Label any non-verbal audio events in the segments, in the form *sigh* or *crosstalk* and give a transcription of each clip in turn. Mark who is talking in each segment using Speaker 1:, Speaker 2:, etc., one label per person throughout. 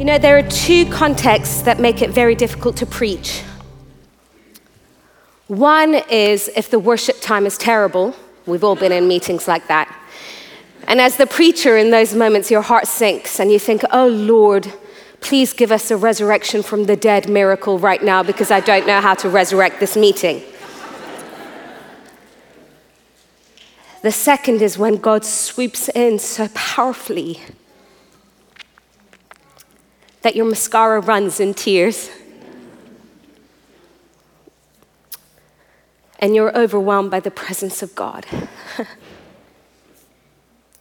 Speaker 1: You know, there are two contexts that make it very difficult to preach. One is if the worship time is terrible. We've all been in meetings like that. And as the preacher, in those moments, your heart sinks and you think, oh Lord, please give us a resurrection from the dead miracle right now because I don't know how to resurrect this meeting. The second is when God swoops in so powerfully that your mascara runs in tears. And you're overwhelmed by the presence of God. *laughs*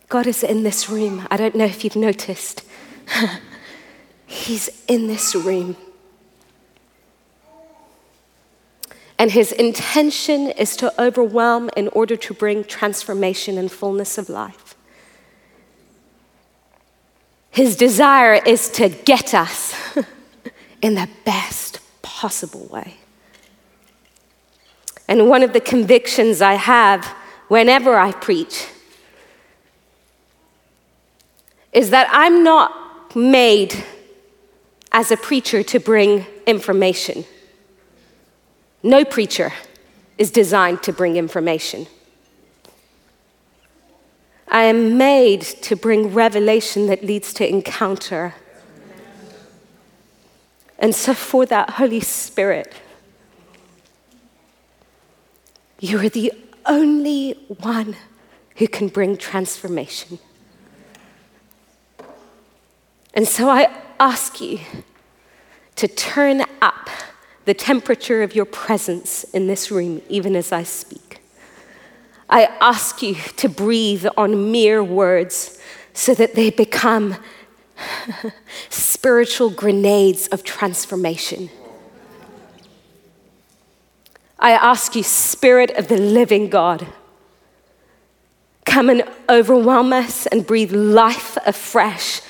Speaker 1: God is in this room. I don't know if you've noticed. *laughs* He's in this room. And his intention is to overwhelm in order to bring transformation and fullness of life. His desire is to get us *laughs* in the best possible way. And one of the convictions I have whenever I preach is that I'm not made as a preacher to bring information. No preacher is designed to bring information. I am made to bring revelation that leads to encounter. And so, for that Holy Spirit, you are the only one who can bring transformation. And so, I ask you to turn up the temperature of your presence in this room, even as I speak. I ask you to breathe on mere words so that they become spiritual grenades of transformation. I ask you, Spirit of the living God, come and overwhelm us and breathe life afresh.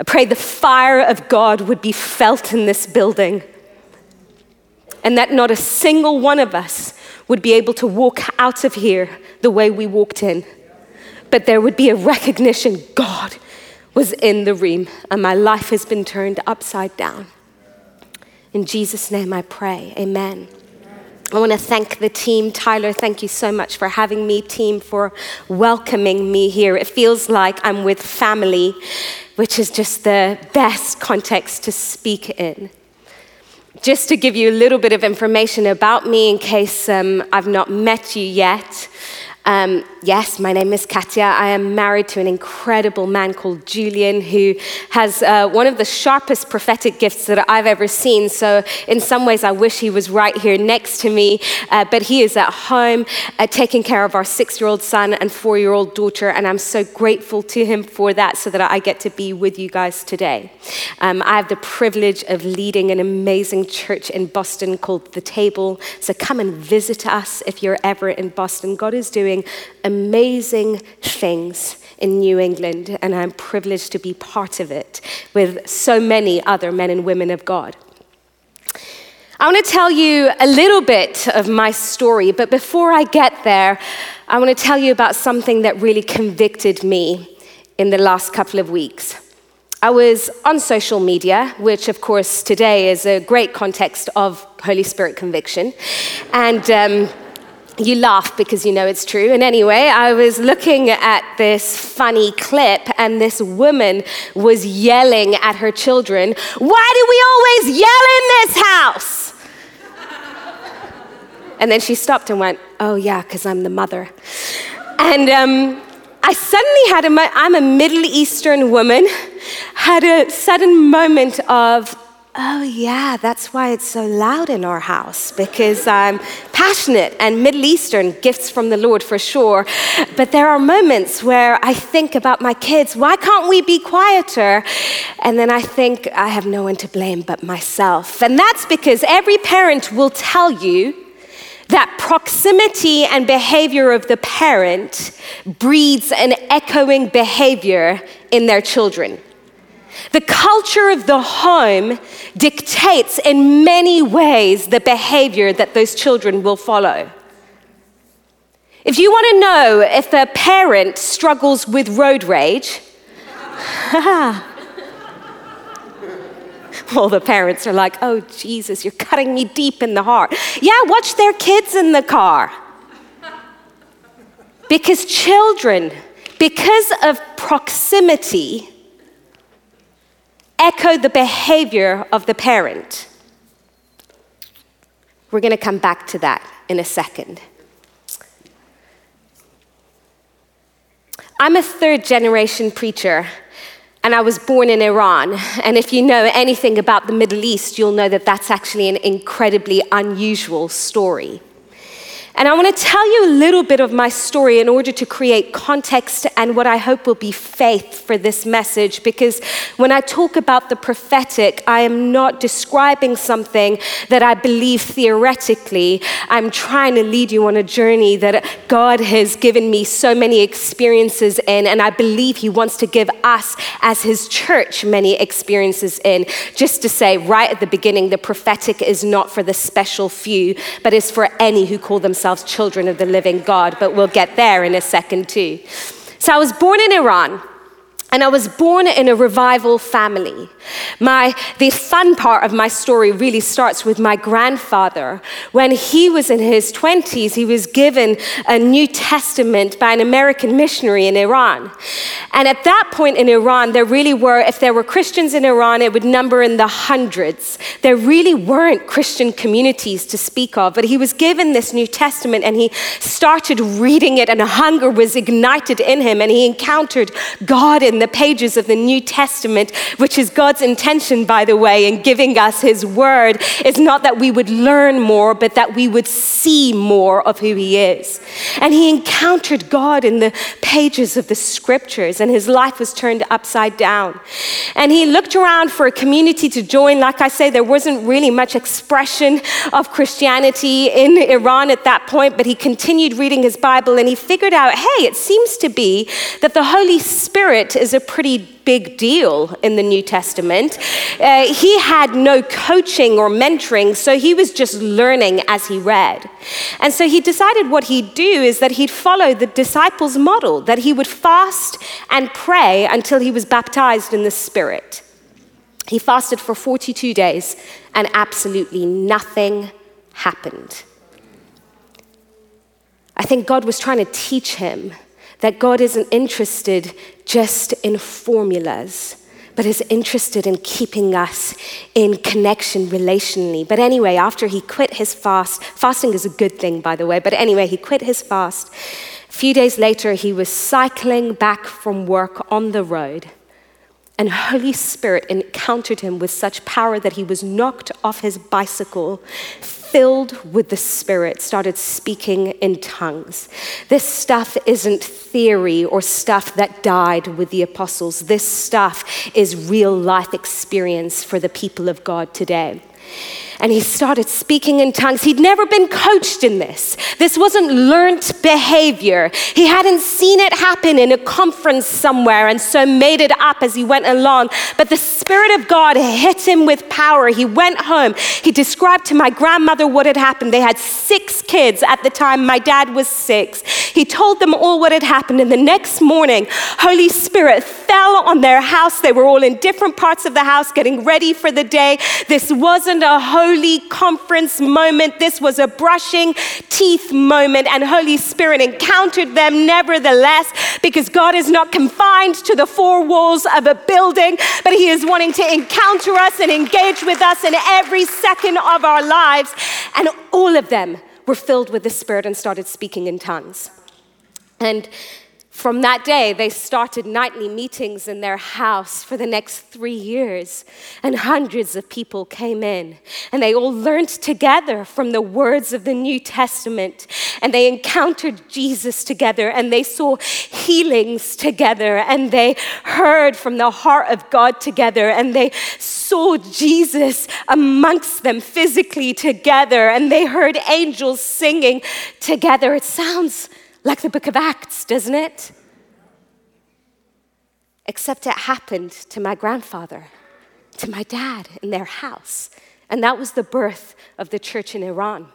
Speaker 1: I pray the fire of God would be felt in this building and that not a single one of us would be able to walk out of here the way we walked in. But there would be a recognition God was in the room and my life has been turned upside down. In Jesus' name I pray. Amen. I want to thank the team. Tyler, thank you so much for having me, team, for welcoming me here. It feels like I'm with family, which is just the best context to speak in just to give you a little bit of information about me in case um, I've not met you yet. Um, yes, my name is Katya. I am married to an incredible man called Julian who has uh, one of the sharpest prophetic gifts that I've ever seen. So, in some ways, I wish he was right here next to me. Uh, but he is at home uh, taking care of our six year old son and four year old daughter. And I'm so grateful to him for that so that I get to be with you guys today. Um, I have the privilege of leading an amazing church in Boston called The Table. So, come and visit us if you're ever in Boston. God is doing doing amazing things in New England, and I'm privileged to be part of it with so many other men and women of God. I want to tell you a little bit of my story, but before I get there, I want to tell you about something that really convicted me in the last couple of weeks. I was on social media, which, of course, today is a great context of Holy Spirit conviction. And um, you laugh because you know it's true. And anyway, I was looking at this funny clip, and this woman was yelling at her children, Why do we always yell in this house? and then she stopped and went, Oh, yeah, because I'm the mother. And um, I suddenly had a, I'm a Middle Eastern woman, had a sudden moment of, Oh, yeah, that's why it's so loud in our house because I'm passionate and Middle Eastern gifts from the Lord for sure. But there are moments where I think about my kids, why can't we be quieter? And then I think I have no one to blame but myself. And that's because every parent will tell you that proximity and behavior of the parent breeds an echoing behavior in their children. The culture of the home dictates in many ways the behavior that those children will follow. If you want to know if a parent struggles with road rage, *laughs* All the parents are like, oh, Jesus, you're cutting me deep in the heart. Yeah, watch their kids in the car. Because children, because of proximity, echo the behavior of the parent. We're going to come back to that in a second. I'm a third generation preacher, and I was born in Iran. And if you know anything about the Middle East, you'll know that that's actually an incredibly unusual story. And I want to tell you a little bit of my story in order to create context and what I hope will be faith for this message. Because when I talk about the prophetic, I am not describing something that I believe theoretically. I'm trying to lead you on a journey that God has given me so many experiences in, and I believe He wants to give us as His church many experiences in. Just to say right at the beginning, the prophetic is not for the special few, but is for any who call themselves children of the living God, but we'll get there in a second too. So I was born in Iran. And I was born in a revival family. My, the fun part of my story really starts with my grandfather. When he was in his 20s, he was given a New Testament by an American missionary in Iran. And at that point in Iran, there really were, if there were Christians in Iran, it would number in the hundreds. There really weren't Christian communities to speak of. But he was given this New Testament and he started reading it, and a hunger was ignited in him, and he encountered God in the pages of the New Testament, which is God's intention, by the way, in giving us His Word, is not that we would learn more, but that we would see more of who He is. And he encountered God in the pages of the Scriptures, and his life was turned upside down. And he looked around for a community to join. Like I say, there wasn't really much expression of Christianity in Iran at that point, but he continued reading his Bible and he figured out hey, it seems to be that the Holy Spirit is a pretty big deal in the New Testament. Uh, he had no coaching or mentoring, so he was just learning as he read. And so he decided what he'd do is that he'd follow the disciples' model, that he would fast and pray until he was baptized in the Spirit. He fasted for 42 days, and absolutely nothing happened. I think God was trying to teach him that God isn't interested just in formulas, but is interested in keeping us in connection relationally. But anyway, after he quit his fast, fasting is a good thing, by the way, but anyway, he quit his fast. A few days later, he was cycling back from work on the road. And Holy Spirit encountered him with such power that he was knocked off his bicycle, filled with the Spirit, started speaking in tongues. This stuff isn't theory or stuff that died with the apostles. This stuff is real life experience for the people of God today and he started speaking in tongues. He'd never been coached in this. This wasn't learnt behavior. He hadn't seen it happen in a conference somewhere and so made it up as he went along. But the Spirit of God hit him with power. He went home. He described to my grandmother what had happened. They had six kids at the time. My dad was six. He told them all what had happened. And the next morning, Holy Spirit fell on their house. They were all in different parts of the house getting ready for the day. This wasn't a holy conference moment. This was a brushing teeth moment, and Holy Spirit encountered them nevertheless because God is not confined to the four walls of a building, but He is wanting to encounter us and engage with us in every second of our lives. And all of them were filled with the Spirit and started speaking in tongues. And from that day, they started nightly meetings in their house for the next three years, and hundreds of people came in, and they all learned together from the words of the New Testament, and they encountered Jesus together, and they saw healings together, and they heard from the heart of God together, and they saw Jesus amongst them physically together, and they heard angels singing together. It sounds like the book of Acts, doesn't it? Except it happened to my grandfather, to my dad in their house. And that was the birth of the church in Iran.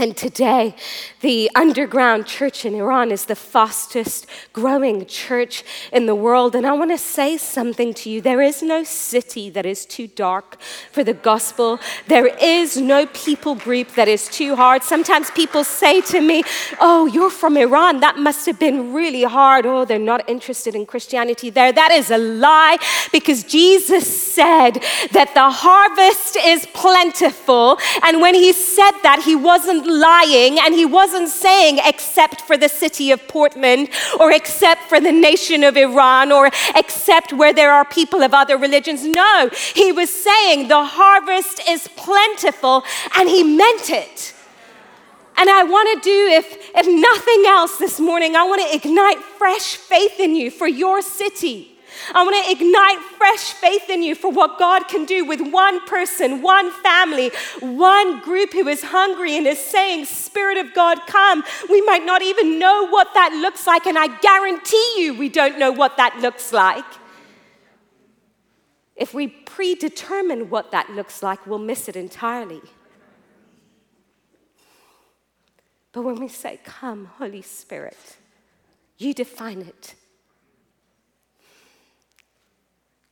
Speaker 1: And today, the underground church in Iran is the fastest growing church in the world. And I want to say something to you. There is no city that is too dark for the gospel, there is no people group that is too hard. Sometimes people say to me, Oh, you're from Iran. That must have been really hard. Oh, they're not interested in Christianity there. That is a lie because Jesus said that the harvest is plentiful. And when he said that, he wasn't lying and he wasn't saying except for the city of Portland or except for the nation of Iran or except where there are people of other religions. No, he was saying the harvest is plentiful and he meant it. And I want to do, if, if nothing else this morning, I want to ignite fresh faith in you for your city. I want to ignite fresh faith in you for what God can do with one person, one family, one group who is hungry and is saying, Spirit of God, come. We might not even know what that looks like, and I guarantee you we don't know what that looks like. If we predetermine what that looks like, we'll miss it entirely. But when we say, Come, Holy Spirit, you define it.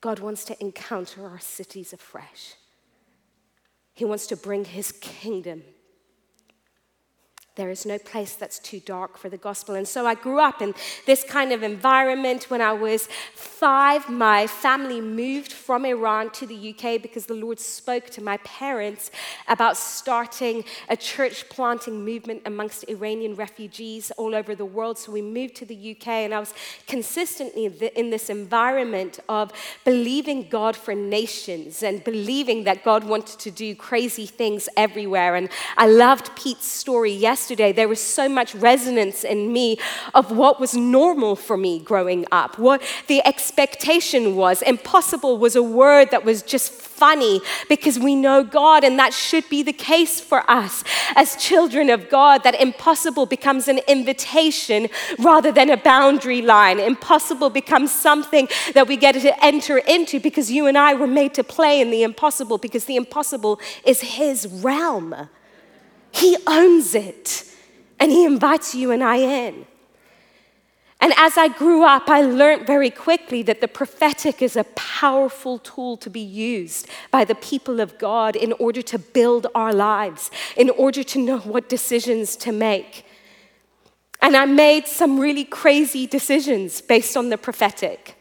Speaker 1: God wants to encounter our cities afresh. He wants to bring his kingdom there is no place that's too dark for the gospel. And so I grew up in this kind of environment. When I was five, my family moved from Iran to the UK because the Lord spoke to my parents about starting a church planting movement amongst Iranian refugees all over the world. So we moved to the UK, and I was consistently in this environment of believing God for nations and believing that God wanted to do crazy things everywhere. And I loved Pete's story yesterday yesterday, there was so much resonance in me of what was normal for me growing up, what the expectation was. Impossible was a word that was just funny because we know God, and that should be the case for us as children of God, that impossible becomes an invitation rather than a boundary line. Impossible becomes something that we get to enter into because you and I were made to play in the impossible because the impossible is His realm. He owns it, and He invites you and I in. And as I grew up, I learned very quickly that the prophetic is a powerful tool to be used by the people of God in order to build our lives, in order to know what decisions to make. And I made some really crazy decisions based on the prophetic.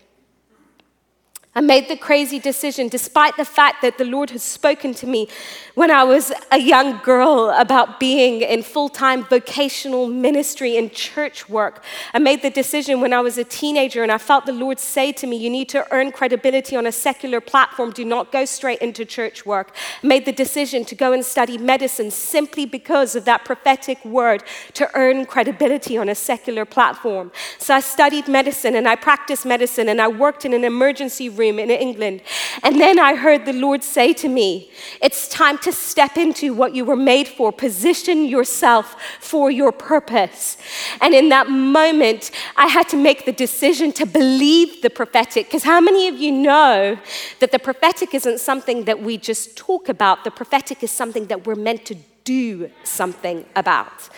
Speaker 1: I made the crazy decision, despite the fact that the Lord had spoken to me when I was a young girl about being in full time vocational ministry and church work. I made the decision when I was a teenager, and I felt the Lord say to me, You need to earn credibility on a secular platform. Do not go straight into church work. I made the decision to go and study medicine simply because of that prophetic word to earn credibility on a secular platform. So I studied medicine and I practiced medicine and I worked in an emergency room room in England. And then I heard the Lord say to me, It's time to step into what you were made for. Position yourself for your purpose. And in that moment, I had to make the decision to believe the prophetic. Because how many of you know that the prophetic isn't something that we just talk about? The prophetic is something that we're meant to do something about.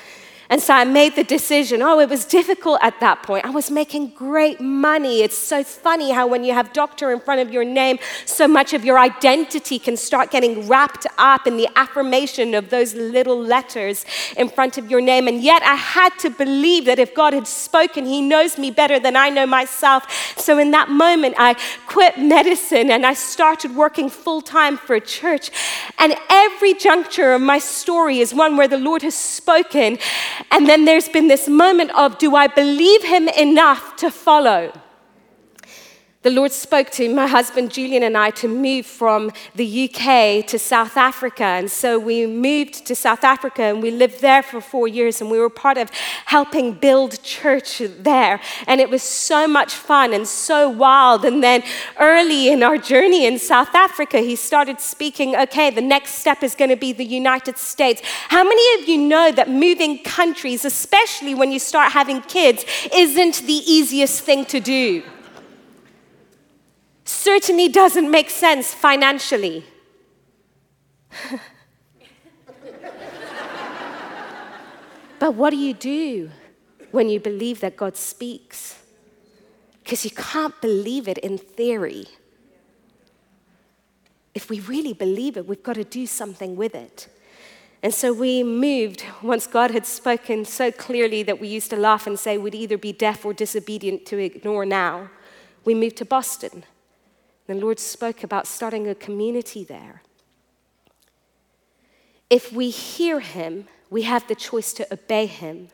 Speaker 1: And so I made the decision. Oh, it was difficult at that point. I was making great money. It's so funny how when you have doctor in front of your name, so much of your identity can start getting wrapped up in the affirmation of those little letters in front of your name. And yet I had to believe that if God had spoken, He knows me better than I know myself. So in that moment, I quit medicine and I started working full time for a church. And every juncture of my story is one where the Lord has spoken and then there's been this moment of, do I believe him enough to follow? The Lord spoke to my husband Julian and I to move from the UK to South Africa. And so we moved to South Africa and we lived there for four years and we were part of helping build church there. And it was so much fun and so wild. And then early in our journey in South Africa, he started speaking okay, the next step is going to be the United States. How many of you know that moving countries, especially when you start having kids, isn't the easiest thing to do? Certainly doesn't make sense financially. *laughs* But what do you do when you believe that God speaks? Because you can't believe it in theory. If we really believe it, we've got to do something with it. And so we moved once God had spoken so clearly that we used to laugh and say we'd either be deaf or disobedient to ignore now. We moved to Boston. The Lord spoke about starting a community there. If we hear Him, we have the choice to obey Him.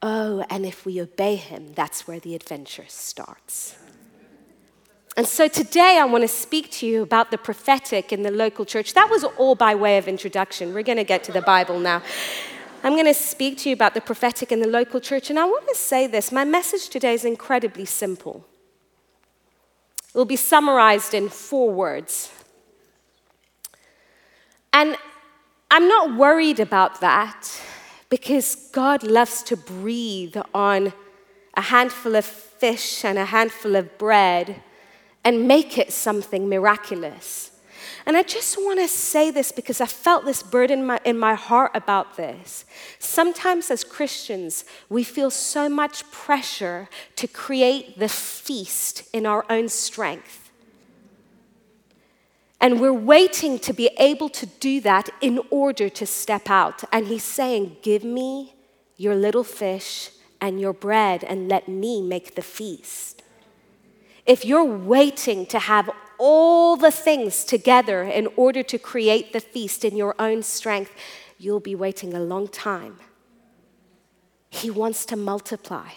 Speaker 1: Oh, and if we obey Him, that's where the adventure starts. And so today I want to speak to you about the prophetic in the local church. That was all by way of introduction. We're going to get to the Bible now. I'm going to speak to you about the prophetic in the local church. And I want to say this my message today is incredibly simple. It will be summarized in four words. And I'm not worried about that because God loves to breathe on a handful of fish and a handful of bread and make it something miraculous. And I just want to say this because I felt this burden in my, in my heart about this. Sometimes, as Christians, we feel so much pressure to create the feast in our own strength. And we're waiting to be able to do that in order to step out. And he's saying, Give me your little fish and your bread, and let me make the feast. If you're waiting to have all the things together in order to create the feast in your own strength, you'll be waiting a long time. He wants to multiply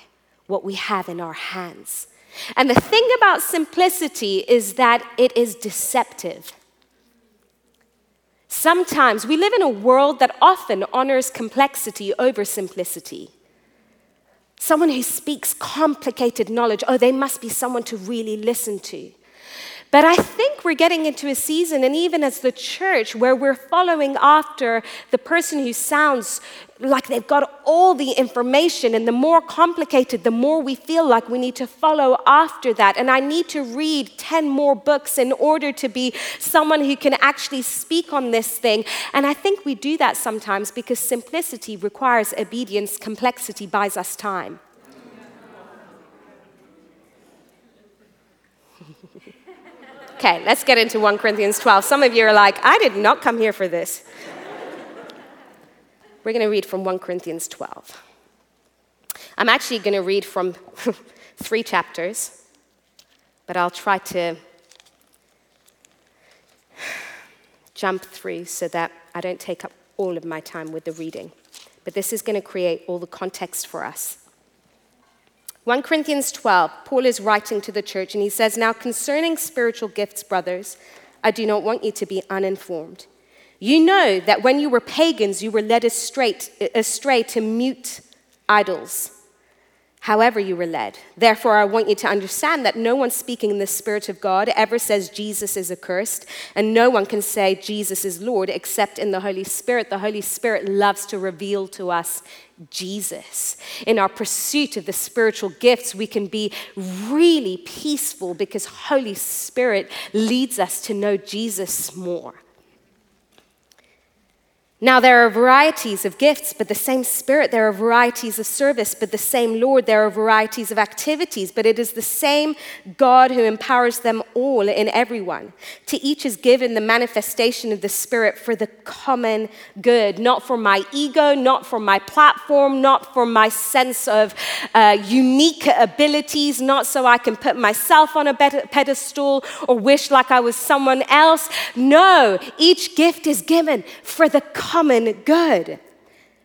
Speaker 1: what we have in our hands. And the thing about simplicity is that it is deceptive. Sometimes we live in a world that often honors complexity over simplicity. Someone who speaks complicated knowledge, oh, they must be someone to really listen to. But I think we're getting into a season, and even as the church, where we're following after the person who sounds like they've got all the information, and the more complicated, the more we feel like we need to follow after that. And I need to read 10 more books in order to be someone who can actually speak on this thing. And I think we do that sometimes because simplicity requires obedience, complexity buys us time. Okay, let's get into 1 Corinthians 12. Some of you are like, I did not come here for this. We're going to read from 1 Corinthians 12. I'm actually going to read from *laughs* three chapters, but I'll try to jump through so that I don't take up all of my time with the reading. But this is going to create all the context for us. 1 Corinthians 12, Paul is writing to the church and he says, Now concerning spiritual gifts, brothers, I do not want you to be uninformed. You know that when you were pagans, you were led astray, astray to mute idols however you were led. Therefore, I want you to understand that no one speaking in the Spirit of God ever says Jesus is accursed, and no one can say Jesus is Lord except in the Holy Spirit. The Holy Spirit loves to reveal to us Jesus. In our pursuit of the spiritual gifts, we can be really peaceful because Holy Spirit leads us to know Jesus more. Now, there are varieties of gifts, but the same Spirit. There are varieties of service, but the same Lord. There are varieties of activities, but it is the same God who empowers them all in everyone. To each is given the manifestation of the Spirit for the common good, not for my ego, not for my platform, not for my sense of uh, unique abilities, not so I can put myself on a pedestal or wish like I was someone else. No, each gift is given for the common good.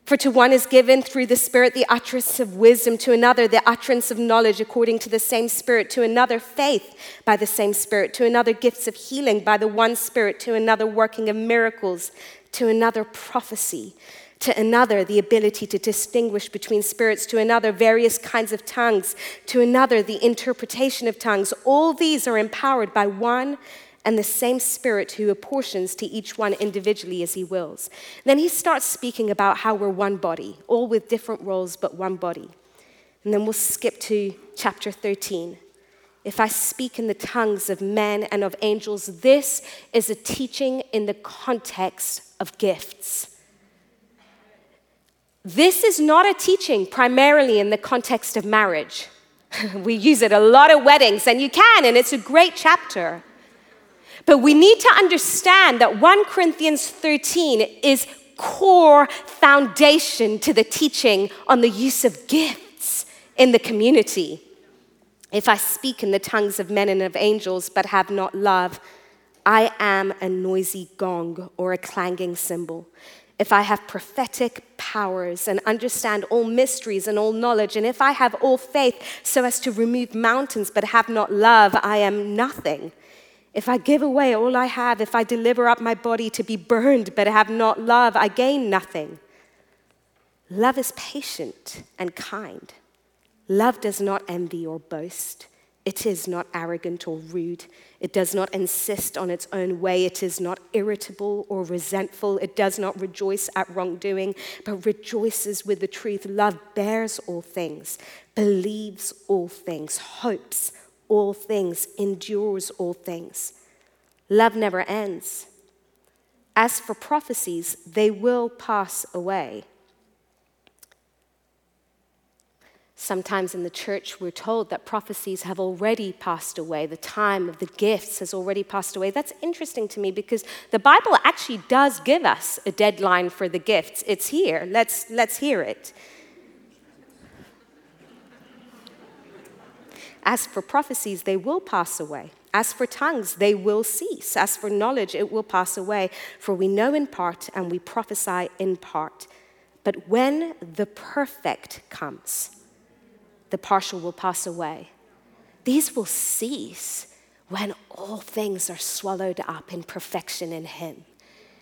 Speaker 1: For to one is given through the Spirit the utterance of wisdom, to another the utterance of knowledge according to the same Spirit, to another faith by the same Spirit, to another gifts of healing by the one Spirit, to another working of miracles, to another prophecy, to another the ability to distinguish between spirits, to another various kinds of tongues, to another the interpretation of tongues. All these are empowered by one and the same Spirit who apportions to each one individually as He wills. Then He starts speaking about how we're one body, all with different roles, but one body. And then we'll skip to chapter 13. If I speak in the tongues of men and of angels, this is a teaching in the context of gifts. This is not a teaching primarily in the context of marriage. *laughs* we use it a lot at weddings, and you can, and it's a great chapter. But we need to understand that 1 Corinthians 13 is core foundation to the teaching on the use of gifts in the community. If I speak in the tongues of men and of angels but have not love, I am a noisy gong or a clanging cymbal. If I have prophetic powers and understand all mysteries and all knowledge, and if I have all faith so as to remove mountains but have not love, I am nothing. If I give away all I have, if I deliver up my body to be burned but have not love, I gain nothing. Love is patient and kind. Love does not envy or boast. It is not arrogant or rude. It does not insist on its own way. It is not irritable or resentful. It does not rejoice at wrongdoing, but rejoices with the truth. Love bears all things, believes all things, hopes all things, endures all things. Love never ends. As for prophecies, they will pass away. Sometimes in the church, we're told that prophecies have already passed away. The time of the gifts has already passed away. That's interesting to me because the Bible actually does give us a deadline for the gifts. It's here. Let's, let's hear it. As for prophecies, they will pass away. As for tongues, they will cease. As for knowledge, it will pass away. For we know in part and we prophesy in part. But when the perfect comes, the partial will pass away. These will cease when all things are swallowed up in perfection in Him.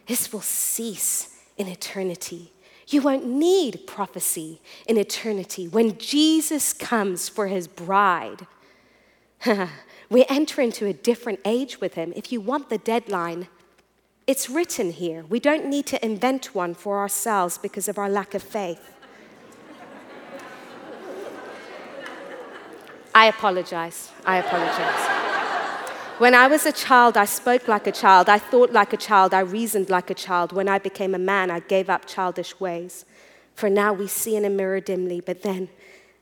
Speaker 1: This will cease in eternity. You won't need prophecy in eternity. When Jesus comes for His bride, *laughs* we enter into a different age with Him. If you want the deadline, it's written here. We don't need to invent one for ourselves because of our lack of faith. I apologize. I apologize. When I was a child, I spoke like a child. I thought like a child. I reasoned like a child. When I became a man, I gave up childish ways. For now we see in a mirror dimly, but then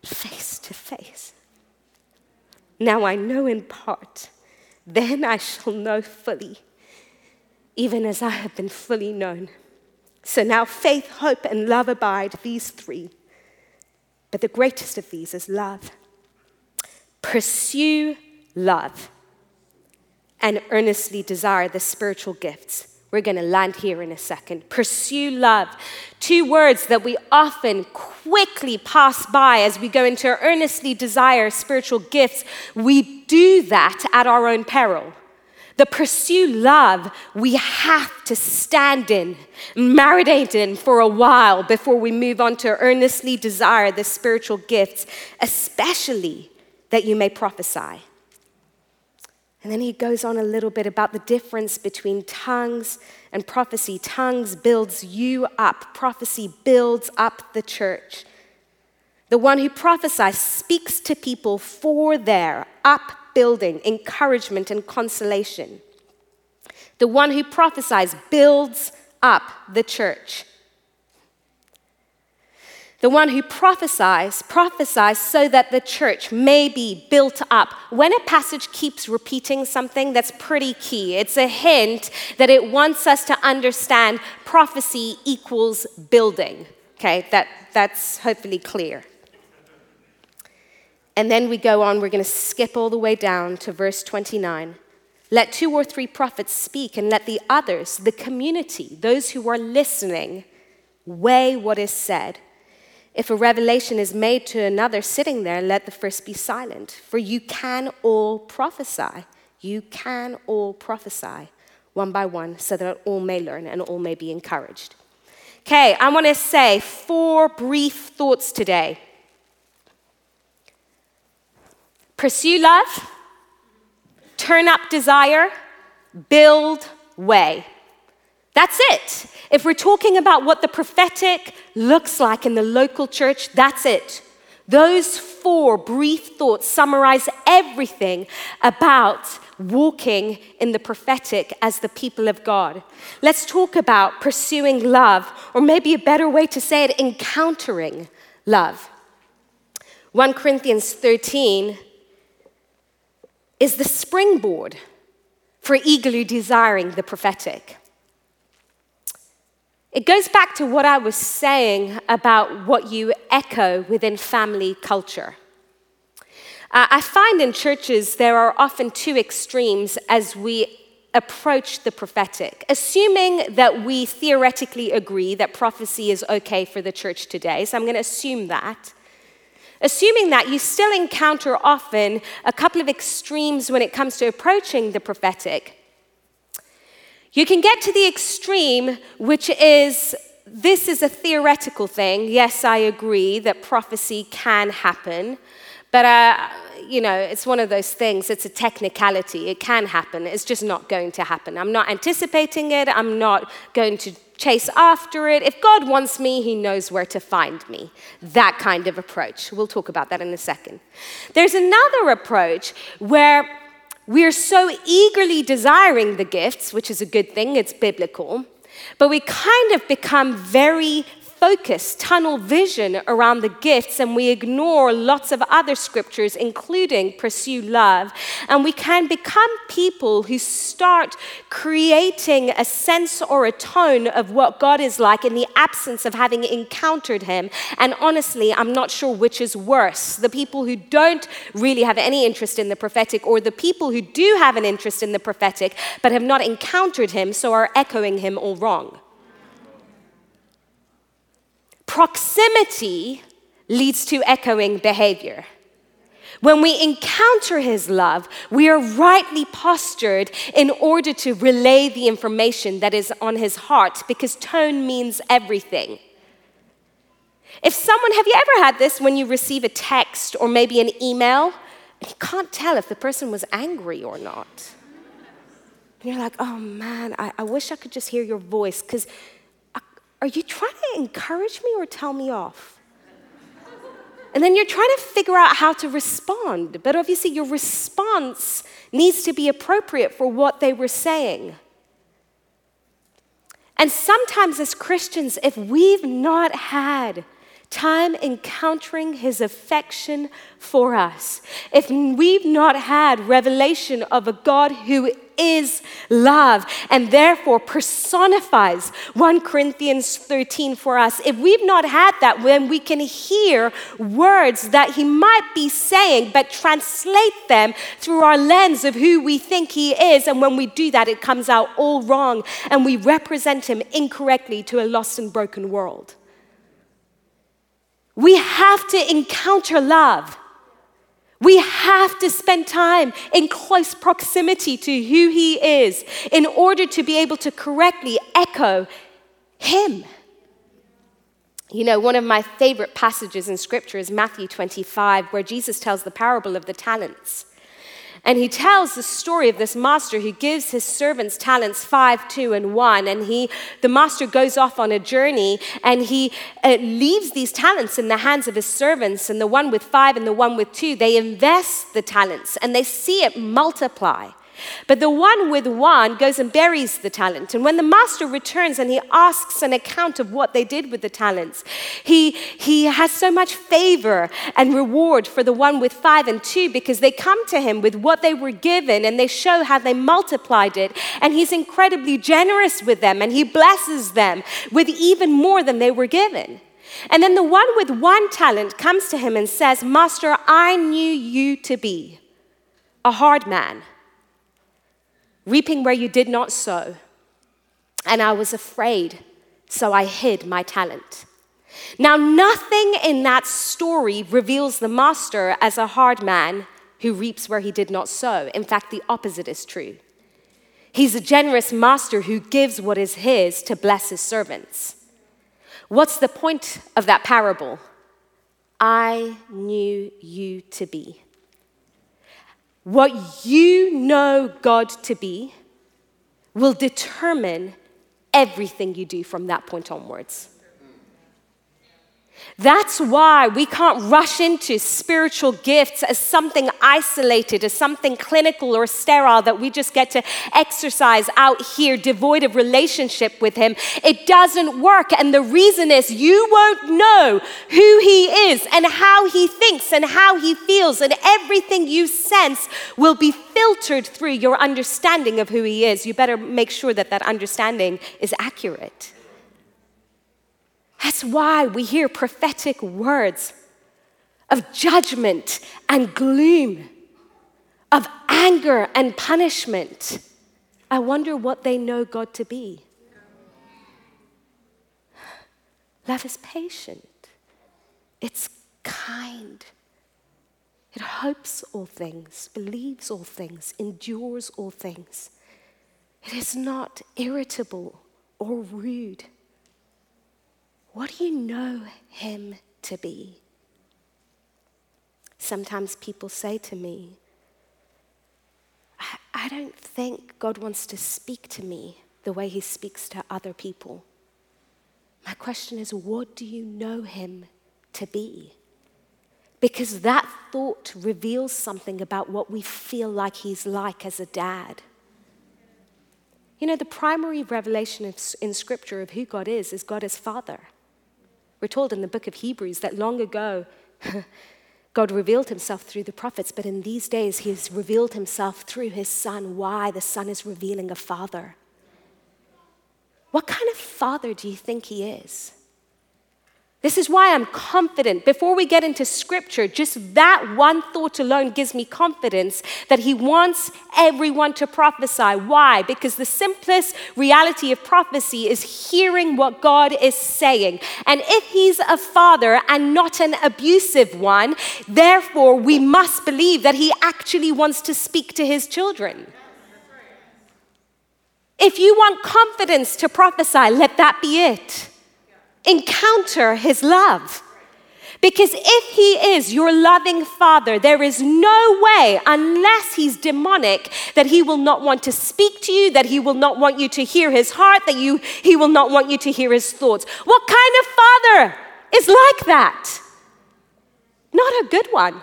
Speaker 1: face to face. Now I know in part, then I shall know fully, even as I have been fully known. So now faith, hope, and love abide, these three. But the greatest of these is love. Pursue love and earnestly desire the spiritual gifts. We're going to land here in a second. Pursue love. Two words that we often quickly pass by as we go into earnestly desire spiritual gifts. We do that at our own peril. The pursue love we have to stand in, marinate in for a while before we move on to earnestly desire the spiritual gifts, especially that you may prophesy. And then he goes on a little bit about the difference between tongues and prophecy. Tongues builds you up, prophecy builds up the church. The one who prophesies speaks to people for their upbuilding, encouragement, and consolation. The one who prophesies builds up the church. The one who prophesies, prophesies so that the church may be built up. When a passage keeps repeating something, that's pretty key. It's a hint that it wants us to understand prophecy equals building. Okay, that, that's hopefully clear. And then we go on, we're going to skip all the way down to verse 29. Let two or three prophets speak, and let the others, the community, those who are listening, weigh what is said if a revelation is made to another sitting there, let the first be silent. For you can all prophesy. You can all prophesy one by one so that all may learn and all may be encouraged. Okay, I want to say four brief thoughts today. Pursue love, turn up desire, build weigh. That's it. If we're talking about what the prophetic looks like in the local church, that's it. Those four brief thoughts summarize everything about walking in the prophetic as the people of God. Let's talk about pursuing love, or maybe a better way to say it, encountering love. 1 Corinthians 13 is the springboard for eagerly desiring the prophetic. It goes back to what I was saying about what you echo within family culture. Uh, I find in churches there are often two extremes as we approach the prophetic, assuming that we theoretically agree that prophecy is okay for the church today. So I'm going to assume that. Assuming that, you still encounter often a couple of extremes when it comes to approaching the prophetic. You can get to the extreme, which is this is a theoretical thing. Yes, I agree that prophecy can happen, but uh, you know, it's one of those things. It's a technicality. It can happen. It's just not going to happen. I'm not anticipating it. I'm not going to chase after it. If God wants me, He knows where to find me. That kind of approach. We'll talk about that in a second. There's another approach where we're so eagerly desiring the gifts, which is a good thing, it's biblical, but we kind of become very focus, tunnel vision around the gifts, and we ignore lots of other scriptures, including pursue love. And we can become people who start creating a sense or a tone of what God is like in the absence of having encountered Him. And honestly, I'm not sure which is worse the people who don't really have any interest in the prophetic, or the people who do have an interest in the prophetic but have not encountered Him, so are echoing Him all wrong. Proximity leads to echoing behavior. When we encounter His love, we are rightly postured in order to relay the information that is on His heart because tone means everything. If someone, have you ever had this when you receive a text or maybe an email and you can't tell if the person was angry or not? And you're like, oh man, I, I wish I could just hear your voice because are you trying to encourage me or tell me off? And then you're trying to figure out how to respond. But obviously, your response needs to be appropriate for what they were saying. And sometimes, as Christians, if we've not had time encountering his affection for us, if we've not had revelation of a God who is love and therefore personifies 1 Corinthians 13 for us, if we've not had that, when we can hear words that he might be saying, but translate them through our lens of who we think he is, and when we do that, it comes out all wrong and we represent him incorrectly to a lost and broken world. We have to encounter love. We have to spend time in close proximity to who He is in order to be able to correctly echo Him. You know, one of my favorite passages in Scripture is Matthew 25, where Jesus tells the parable of the talents. And he tells the story of this master who gives his servants talents five, two, and one. And he, the master goes off on a journey and he uh, leaves these talents in the hands of his servants. And the one with five and the one with two, they invest the talents and they see it multiply. But the one with one goes and buries the talent. And when the master returns and he asks an account of what they did with the talents, he, he has so much favor and reward for the one with five and two because they come to him with what they were given and they show how they multiplied it. And he's incredibly generous with them and he blesses them with even more than they were given. And then the one with one talent comes to him and says, Master, I knew you to be a hard man reaping where you did not sow. And I was afraid, so I hid my talent. Now, nothing in that story reveals the master as a hard man who reaps where he did not sow. In fact, the opposite is true. He's a generous master who gives what is his to bless his servants. What's the point of that parable? I knew you to be. What you know God to be will determine everything you do from that point onwards. That's why we can't rush into spiritual gifts as something isolated, as something clinical or sterile that we just get to exercise out here devoid of relationship with Him. It doesn't work. And the reason is you won't know who He is and how He thinks and how He feels, and everything you sense will be filtered through your understanding of who He is. You better make sure that that understanding is accurate. That's why we hear prophetic words of judgment and gloom, of anger and punishment. I wonder what they know God to be. Love is patient, it's kind. It hopes all things, believes all things, endures all things. It is not irritable or rude. What do you know him to be? Sometimes people say to me, I, I don't think God wants to speak to me the way he speaks to other people. My question is, what do you know him to be? Because that thought reveals something about what we feel like he's like as a dad. You know, the primary revelation in Scripture of who God is is God as Father. We're told in the book of Hebrews that long ago, *laughs* God revealed himself through the prophets, but in these days, he has revealed himself through his son. Why? The son is revealing a father. What kind of father do you think he is? This is why I'm confident. Before we get into scripture, just that one thought alone gives me confidence that he wants everyone to prophesy. Why? Because the simplest reality of prophecy is hearing what God is saying. And if he's a father and not an abusive one, therefore we must believe that he actually wants to speak to his children. If you want confidence to prophesy, let that be it encounter his love. Because if he is your loving father, there is no way, unless he's demonic, that he will not want to speak to you, that he will not want you to hear his heart, that you, he will not want you to hear his thoughts. What kind of father is like that? Not a good one.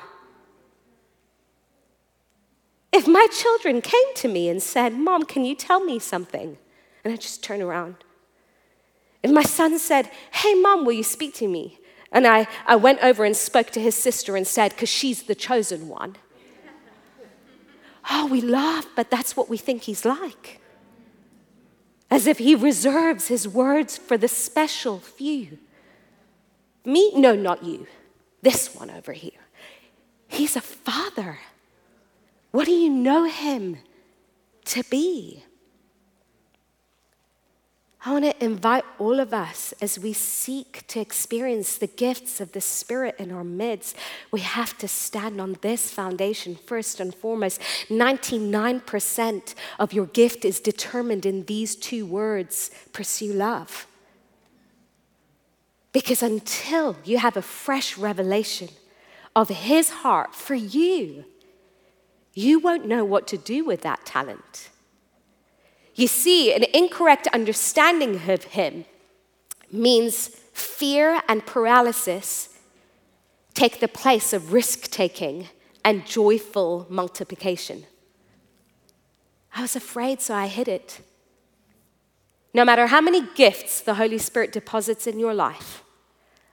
Speaker 1: If my children came to me and said, Mom, can you tell me something? And I just turn around and my son said, Hey, mom, will you speak to me? And I, I went over and spoke to his sister and said, Because she's the chosen one. oh, we laugh, but that's what we think he's like. As if he reserves his words for the special few. Me? No, not you. This one over here. He's a father. What do you know him to be? I want to invite all of us as we seek to experience the gifts of the Spirit in our midst. We have to stand on this foundation first and foremost. 99% of your gift is determined in these two words pursue love. Because until you have a fresh revelation of His heart for you, you won't know what to do with that talent. You see, an incorrect understanding of him means fear and paralysis take the place of risk taking and joyful multiplication. I was afraid, so I hid it. No matter how many gifts the Holy Spirit deposits in your life,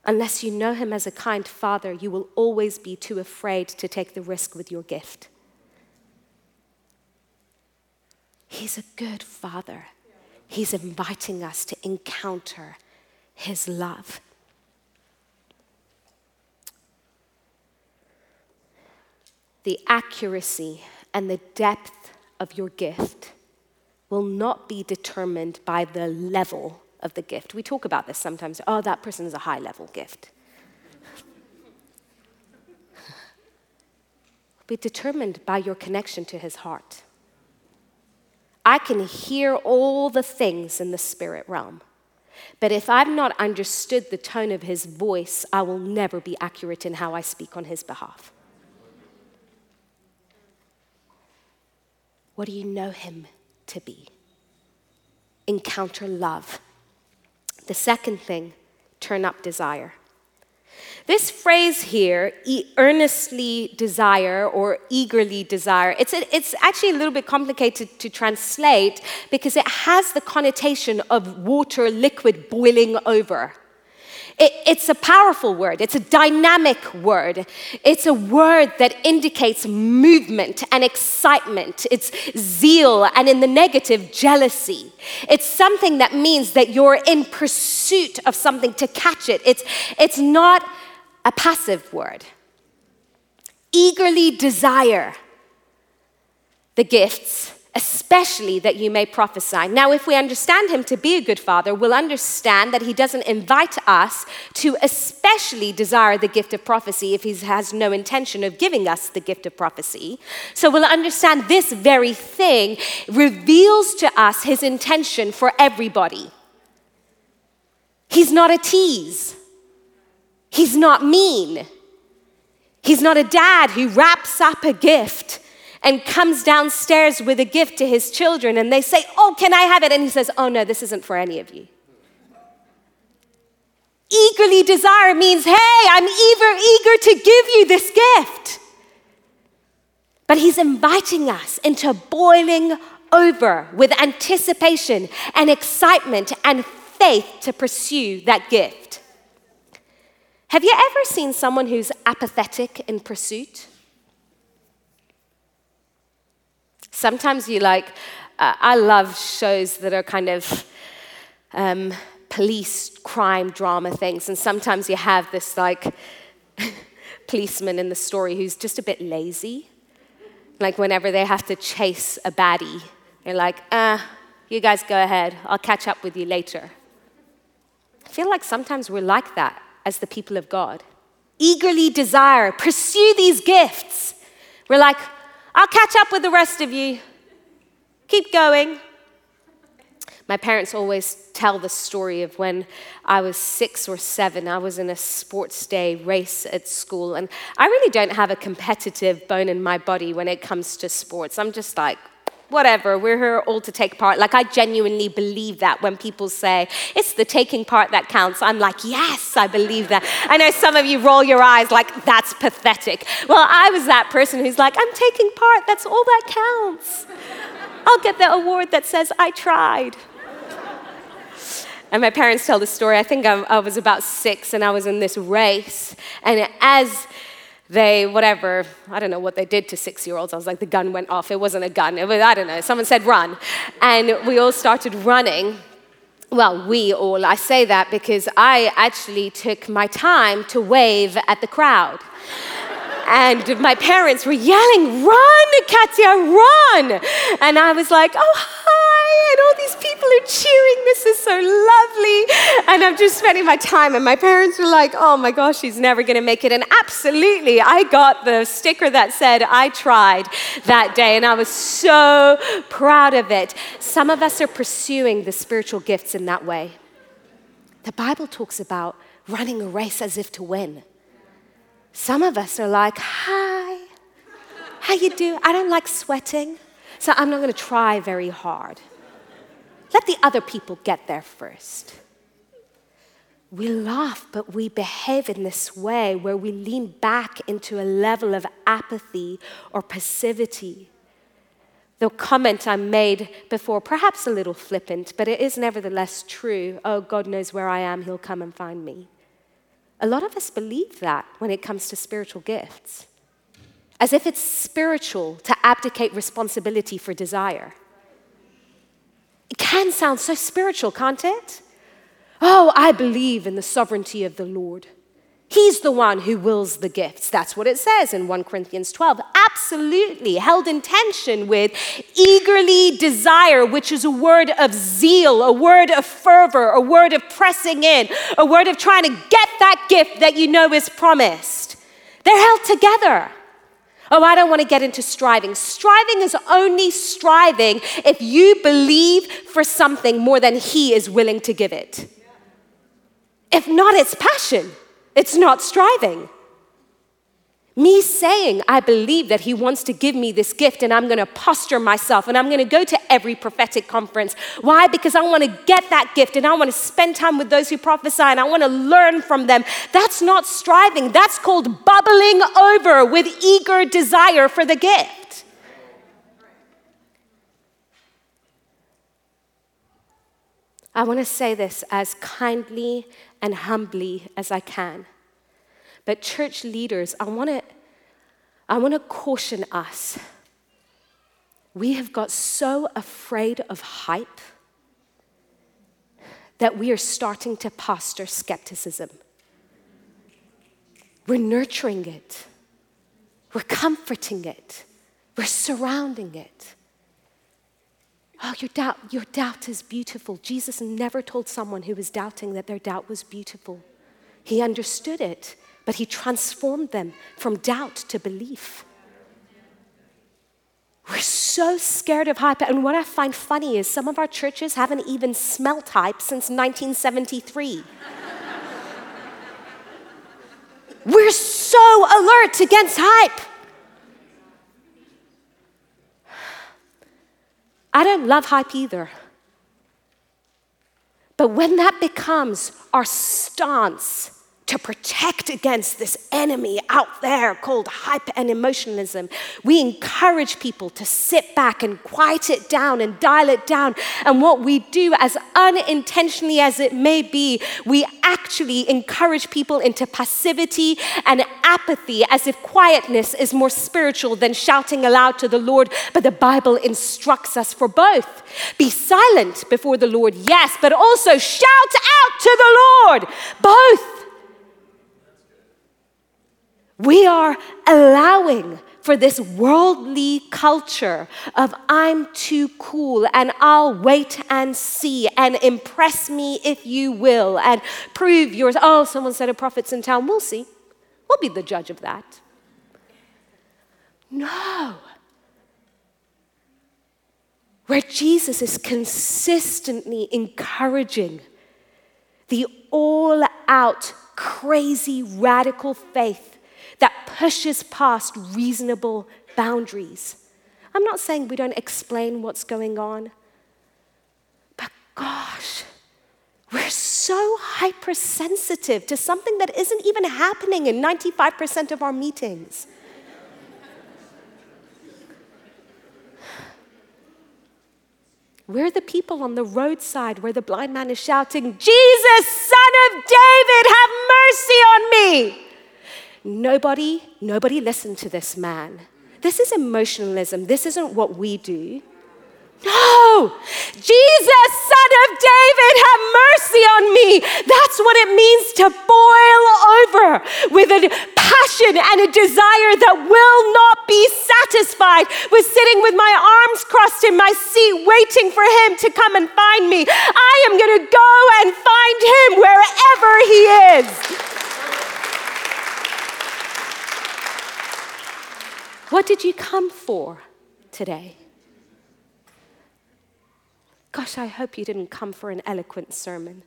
Speaker 1: unless you know Him as a kind Father, you will always be too afraid to take the risk with your gift. He's a good father. He's inviting us to encounter his love. The accuracy and the depth of your gift will not be determined by the level of the gift. We talk about this sometimes. Oh, that person is a high level gift. *laughs* be determined by your connection to his heart. I can hear all the things in the spirit realm. But if I've not understood the tone of his voice, I will never be accurate in how I speak on his behalf. What do you know him to be? Encounter love. The second thing, turn up desire. This phrase here, e earnestly desire or eagerly desire, it's, a, it's actually a little bit complicated to translate because it has the connotation of water, liquid boiling over. It, it's a powerful word, it's a dynamic word. It's a word that indicates movement and excitement. It's zeal, and in the negative, jealousy. It's something that means that you're in pursuit of something to catch it. It's, it's not a passive word. Eagerly desire the gifts especially that you may prophesy. Now, if we understand him to be a good father, we'll understand that he doesn't invite us to especially desire the gift of prophecy if he has no intention of giving us the gift of prophecy. So we'll understand this very thing reveals to us his intention for everybody. He's not a tease, he's not mean. He's not a dad who wraps up a gift and comes downstairs with a gift to his children and they say, Oh, can I have it? And he says, Oh, no, this isn't for any of you. Eagerly desire means, Hey, I'm eager, eager to give you this gift. But he's inviting us into boiling over with anticipation and excitement and faith to pursue that gift. Have you ever seen someone who's apathetic in pursuit? Sometimes you like, uh, I love shows that are kind of um, police crime drama things, and sometimes you have this like *laughs* policeman in the story who's just a bit lazy. Like whenever they have to chase a baddie, they're like, uh, you guys go ahead, I'll catch up with you later. I feel like sometimes we're like that as the people of God. Eagerly desire, pursue these gifts. We're like, I'll catch up with the rest of you. Keep going. My parents always tell the story of when I was six or seven. I was in a sports day race at school, and I really don't have a competitive bone in my body when it comes to sports. I'm just like, whatever, we're here all to take part. Like, I genuinely believe that when people say, it's the taking part that counts, I'm like, yes, I believe that. I know some of you roll your eyes like, that's pathetic. Well, I was that person who's like, I'm taking part, that's all that counts. I'll get the award that says I tried. And my parents tell the story. I think I, I was about six and I was in this race. And as they, whatever, I don't know what they did to six year olds. I was like, the gun went off. It wasn't a gun. It was, I don't know. Someone said run. And we all started running. Well, we all, I say that because I actually took my time to wave at the crowd. and my parents were yelling, Run, Katya, run! And I was like, Oh! And all these people are cheering. This is so lovely. And I'm just spending my time. And my parents were like, Oh my gosh, she's never gonna make it. And absolutely, I got the sticker that said, I tried that day. And I was so proud of it. Some of us are pursuing the spiritual gifts in that way. The Bible talks about running a race as if to win. Some of us are like, hi, how you do? I don't like sweating, so I'm not going to try very hard. Let the other people get there first. We laugh, but we behave in this way where we lean back into a level of apathy or passivity. The comment I made before, perhaps a little flippant, but it is nevertheless true. Oh, God knows where I am, He'll come and find me. A lot of us believe that when it comes to spiritual gifts, as if it's spiritual to abdicate responsibility for desire. It can sound so spiritual, can't it? Oh, I believe in the sovereignty of the Lord. He's the one who wills the gifts. That's what it says in 1 Corinthians 12. Absolutely held in tension with eagerly desire, which is a word of zeal, a word of fervor, a word of pressing in, a word of trying to get that gift that you know is promised. They're held together. Oh, I don't want to get into striving. Striving is only striving if you believe for something more than He is willing to give it. If not, it's passion. It's not striving. Me saying, I believe that He wants to give me this gift, and I'm going to posture myself and I'm going to go to every prophetic conference. Why? Because I want to get that gift and I want to spend time with those who prophesy and I want to learn from them. That's not striving, that's called bubbling over with eager desire for the gift. I want to say this as kindly and humbly as I can. But, church leaders, I want to I want to caution us. We have got so afraid of hype that we are starting to posture skepticism. We're nurturing it, we're comforting it, we're surrounding it. Oh, your doubt, your doubt is beautiful. Jesus never told someone who was doubting that their doubt was beautiful. He understood it but He transformed them from doubt to belief. We're so scared of hype. And what I find funny is some of our churches haven't even smelt hype since 1973. *laughs* We're so alert against hype. I don't love hype either. But when that becomes our stance, to protect against this enemy out there called hyper and emotionalism. We encourage people to sit back and quiet it down and dial it down. And what we do, as unintentionally as it may be, we actually encourage people into passivity and apathy as if quietness is more spiritual than shouting aloud to the Lord. But the Bible instructs us for both. Be silent before the Lord, yes, but also shout out to the Lord, both. We are allowing for this worldly culture of I'm too cool and I'll wait and see and impress me if you will and prove yours. Oh, someone said a prophet's in town. We'll see. We'll be the judge of that. No. Where Jesus is consistently encouraging the all out, crazy, radical faith that pushes past reasonable boundaries. I'm not saying we don't explain what's going on, but gosh, we're so hypersensitive to something that isn't even happening in 95% of our meetings. We're the people on the roadside where the blind man is shouting, Jesus, son of David, have mercy on me. Nobody, nobody listened to this man. This is emotionalism. This isn't what we do. No! Jesus, son of David, have mercy on me. That's what it means to boil over with a passion and a desire that will not be satisfied with sitting with my arms crossed in my seat, waiting for him to come and find me. I am going to go and find him wherever he is. What did you come for today? Gosh, I hope you didn't come for an eloquent sermon.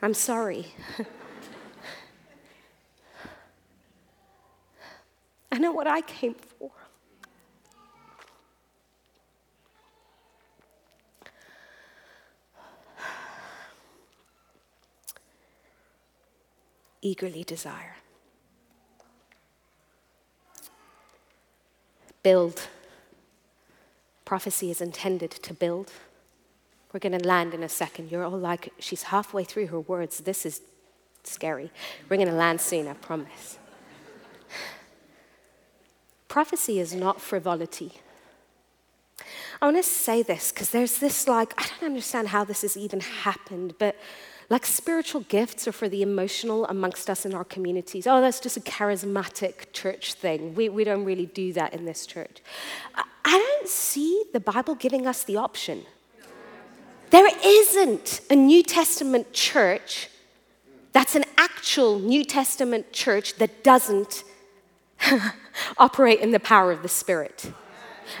Speaker 1: I'm sorry. I know what I came for. Eagerly desire. Build. Prophecy is intended to build. We're going to land in a second. You're all like, she's halfway through her words. This is scary. We're going to land soon, I promise. Prophecy is not frivolity. I want to say this because there's this like, I don't understand how this has even happened, but like spiritual gifts are for the emotional amongst us in our communities. Oh, that's just a charismatic church thing. We, we don't really do that in this church. I, I don't see the Bible giving us the option. There isn't a New Testament church that's an actual New Testament church that doesn't *laughs* operate in the power of the Spirit.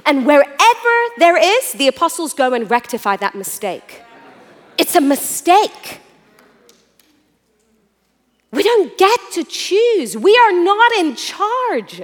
Speaker 1: And wherever there is, the apostles go and rectify that mistake. It's a mistake. We don't get to choose. We are not in charge.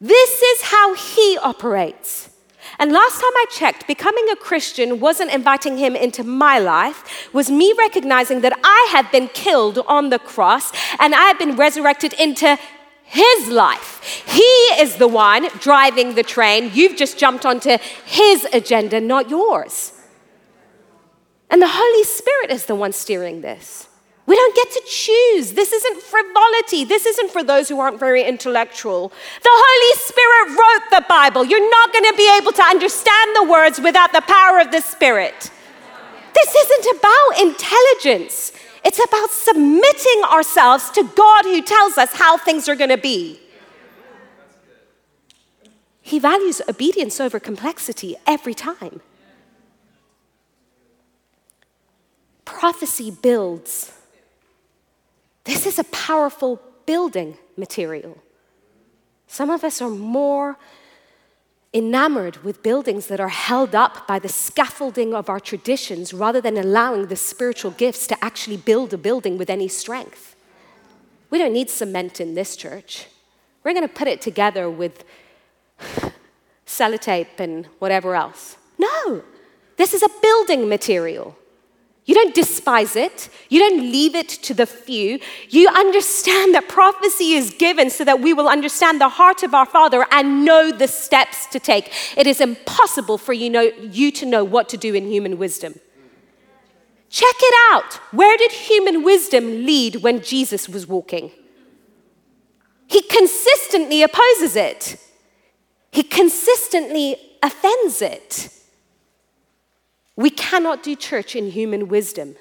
Speaker 1: This is how He operates. And last time I checked, becoming a Christian wasn't inviting him into my life, was me recognizing that I had been killed on the cross and I had been resurrected into his life. He is the one driving the train. You've just jumped onto his agenda, not yours. And the Holy Spirit is the one steering this. We don't get to choose. This isn't frivolity. This isn't for those who aren't very intellectual. The Holy Spirit wrote the Bible. You're not going to be able to understand the words without the power of the Spirit. This isn't about intelligence, it's about submitting ourselves to God who tells us how things are going to be. He values obedience over complexity every time. Prophecy builds this is a powerful building material. Some of us are more enamored with buildings that are held up by the scaffolding of our traditions rather than allowing the spiritual gifts to actually build a building with any strength. We don't need cement in this church. We're going to put it together with *sighs* sellotape and whatever else. No, this is a building material. You don't despise it. You don't leave it to the few. You understand that prophecy is given so that we will understand the heart of our Father and know the steps to take. It is impossible for you, know, you to know what to do in human wisdom. Check it out. Where did human wisdom lead when Jesus was walking? He consistently opposes it, he consistently offends it. We cannot do church in human wisdom.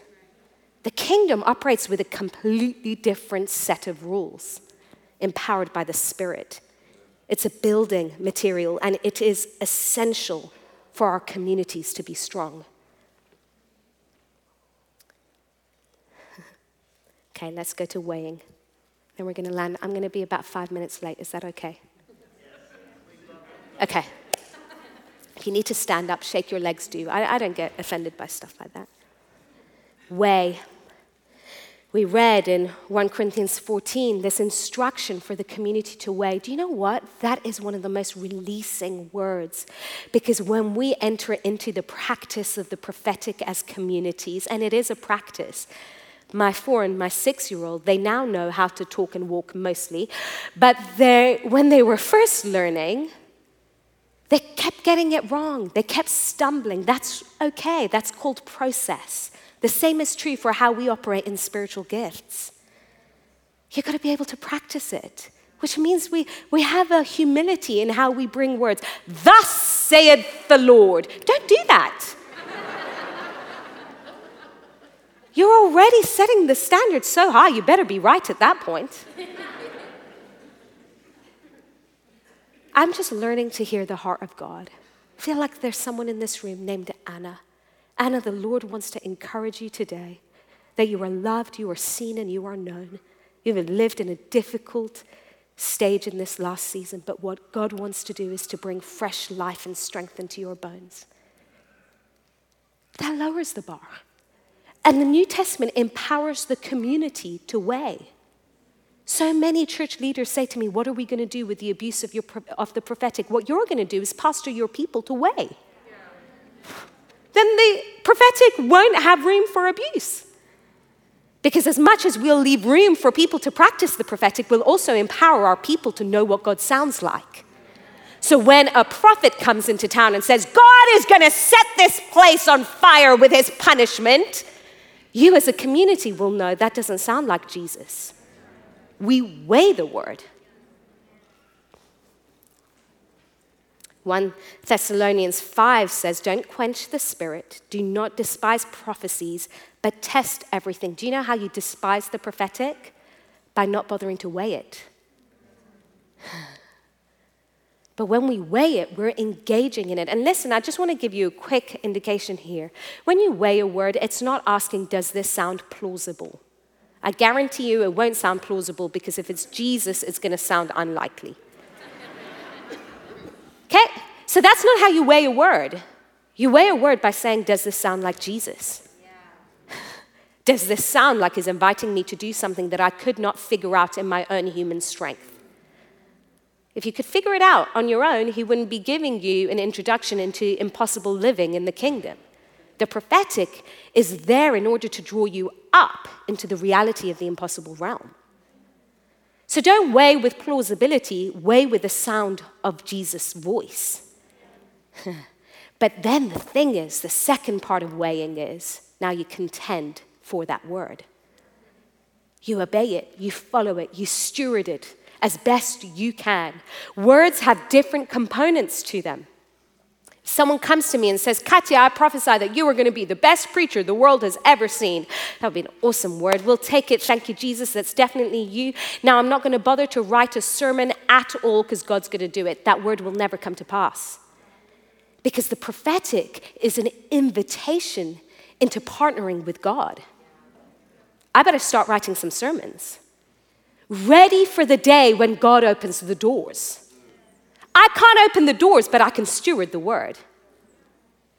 Speaker 1: The kingdom operates with a completely different set of rules, empowered by the Spirit. It's a building material, and it is essential for our communities to be strong. *laughs* Okay, let's go to weighing. Then we're going to land. I'm going to be about five minutes late. Is that okay? Okay. You need to stand up, shake your legs, do. I, I don't get offended by stuff like that. Weigh. We read in 1 Corinthians 14 this instruction for the community to weigh. Do you know what? That is one of the most releasing words. Because when we enter into the practice of the prophetic as communities, and it is a practice, my four and my six year old, they now know how to talk and walk mostly. But they, when they were first learning, they kept getting it wrong. They kept stumbling. That's okay. That's called process. The same is true for how we operate in spiritual gifts. You've got to be able to practice it, which means we, we have a humility in how we bring words. Thus saith the Lord. Don't do that. You're already setting the standard so high, you better be right at that point. I'm just learning to hear the heart of God. I feel like there's someone in this room named Anna. Anna, the Lord wants to encourage you today that you are loved, you are seen, and you are known. You have lived in a difficult stage in this last season, but what God wants to do is to bring fresh life and strength into your bones. That lowers the bar. And the New Testament empowers the community to weigh. So many church leaders say to me, What are we going to do with the abuse of, your, of the prophetic? What you're going to do is pastor your people to weigh. Yeah. Then the prophetic won't have room for abuse. Because as much as we'll leave room for people to practice the prophetic, we'll also empower our people to know what God sounds like. So when a prophet comes into town and says, God is going to set this place on fire with his punishment, you as a community will know that doesn't sound like Jesus we weigh the word. 1 Thessalonians 5 says, Don't quench the spirit, do not despise prophecies, but test everything. Do you know how you despise the prophetic? By not bothering to weigh it. *sighs* But when we weigh it, we're engaging in it. And listen, I just want to give you a quick indication here. When you weigh a word, it's not asking, Does this sound plausible? I guarantee you it won't sound plausible because if it's Jesus, it's going to sound unlikely. *laughs* Okay? So that's not how you weigh a word. You weigh a word by saying, Does this sound like Jesus? *laughs* Does this sound like he's inviting me to do something that I could not figure out in my own human strength? If you could figure it out on your own, he wouldn't be giving you an introduction into impossible living in the kingdom. The prophetic is there in order to draw you up into the reality of the impossible realm. So don't weigh with plausibility, weigh with the sound of Jesus' voice. *laughs* but then the thing is, the second part of weighing is now you contend for that word. You obey it, you follow it, you steward it as best you can. Words have different components to them. Someone comes to me and says, Katya, I prophesy that you are going to be the best preacher the world has ever seen. That would be an awesome word. We'll take it. Thank you, Jesus. That's definitely you. Now, I'm not going to bother to write a sermon at all because God's going to do it. That word will never come to pass. Because the prophetic is an invitation into partnering with God. I better start writing some sermons. Ready for the day when God opens the doors. I can't open the doors, but I can steward the word.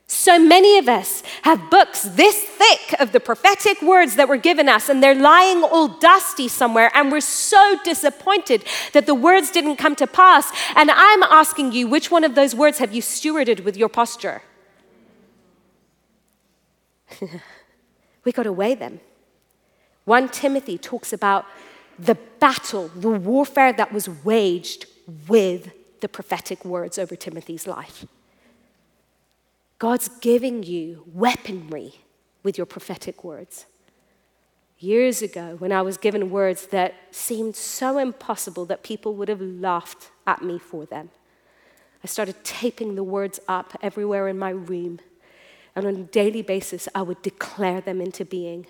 Speaker 1: So many of us have books this thick of the prophetic words that were given us, and they're lying all dusty somewhere, and we're so disappointed that the words didn't come to pass. And I'm asking you, which one of those words have you stewarded with your posture? *laughs* we got to weigh them. 1 Timothy talks about the battle, the warfare that was waged with the prophetic words over Timothy's life. God's giving you weaponry with your prophetic words. Years ago, when I was given words that seemed so impossible that people would have laughed at me for them, I started taping the words up everywhere in my room. And on a daily basis, I would declare them into being.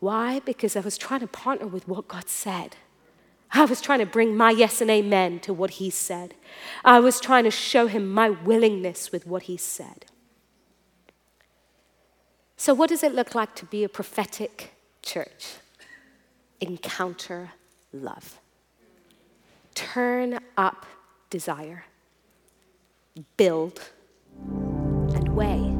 Speaker 1: Why? Because I was trying to partner with what God said. I was trying to bring my yes and amen to what He said. I was trying to show Him my willingness with what He said. So, what does it look like to be a prophetic church? Encounter love. Turn up desire. Build and weigh.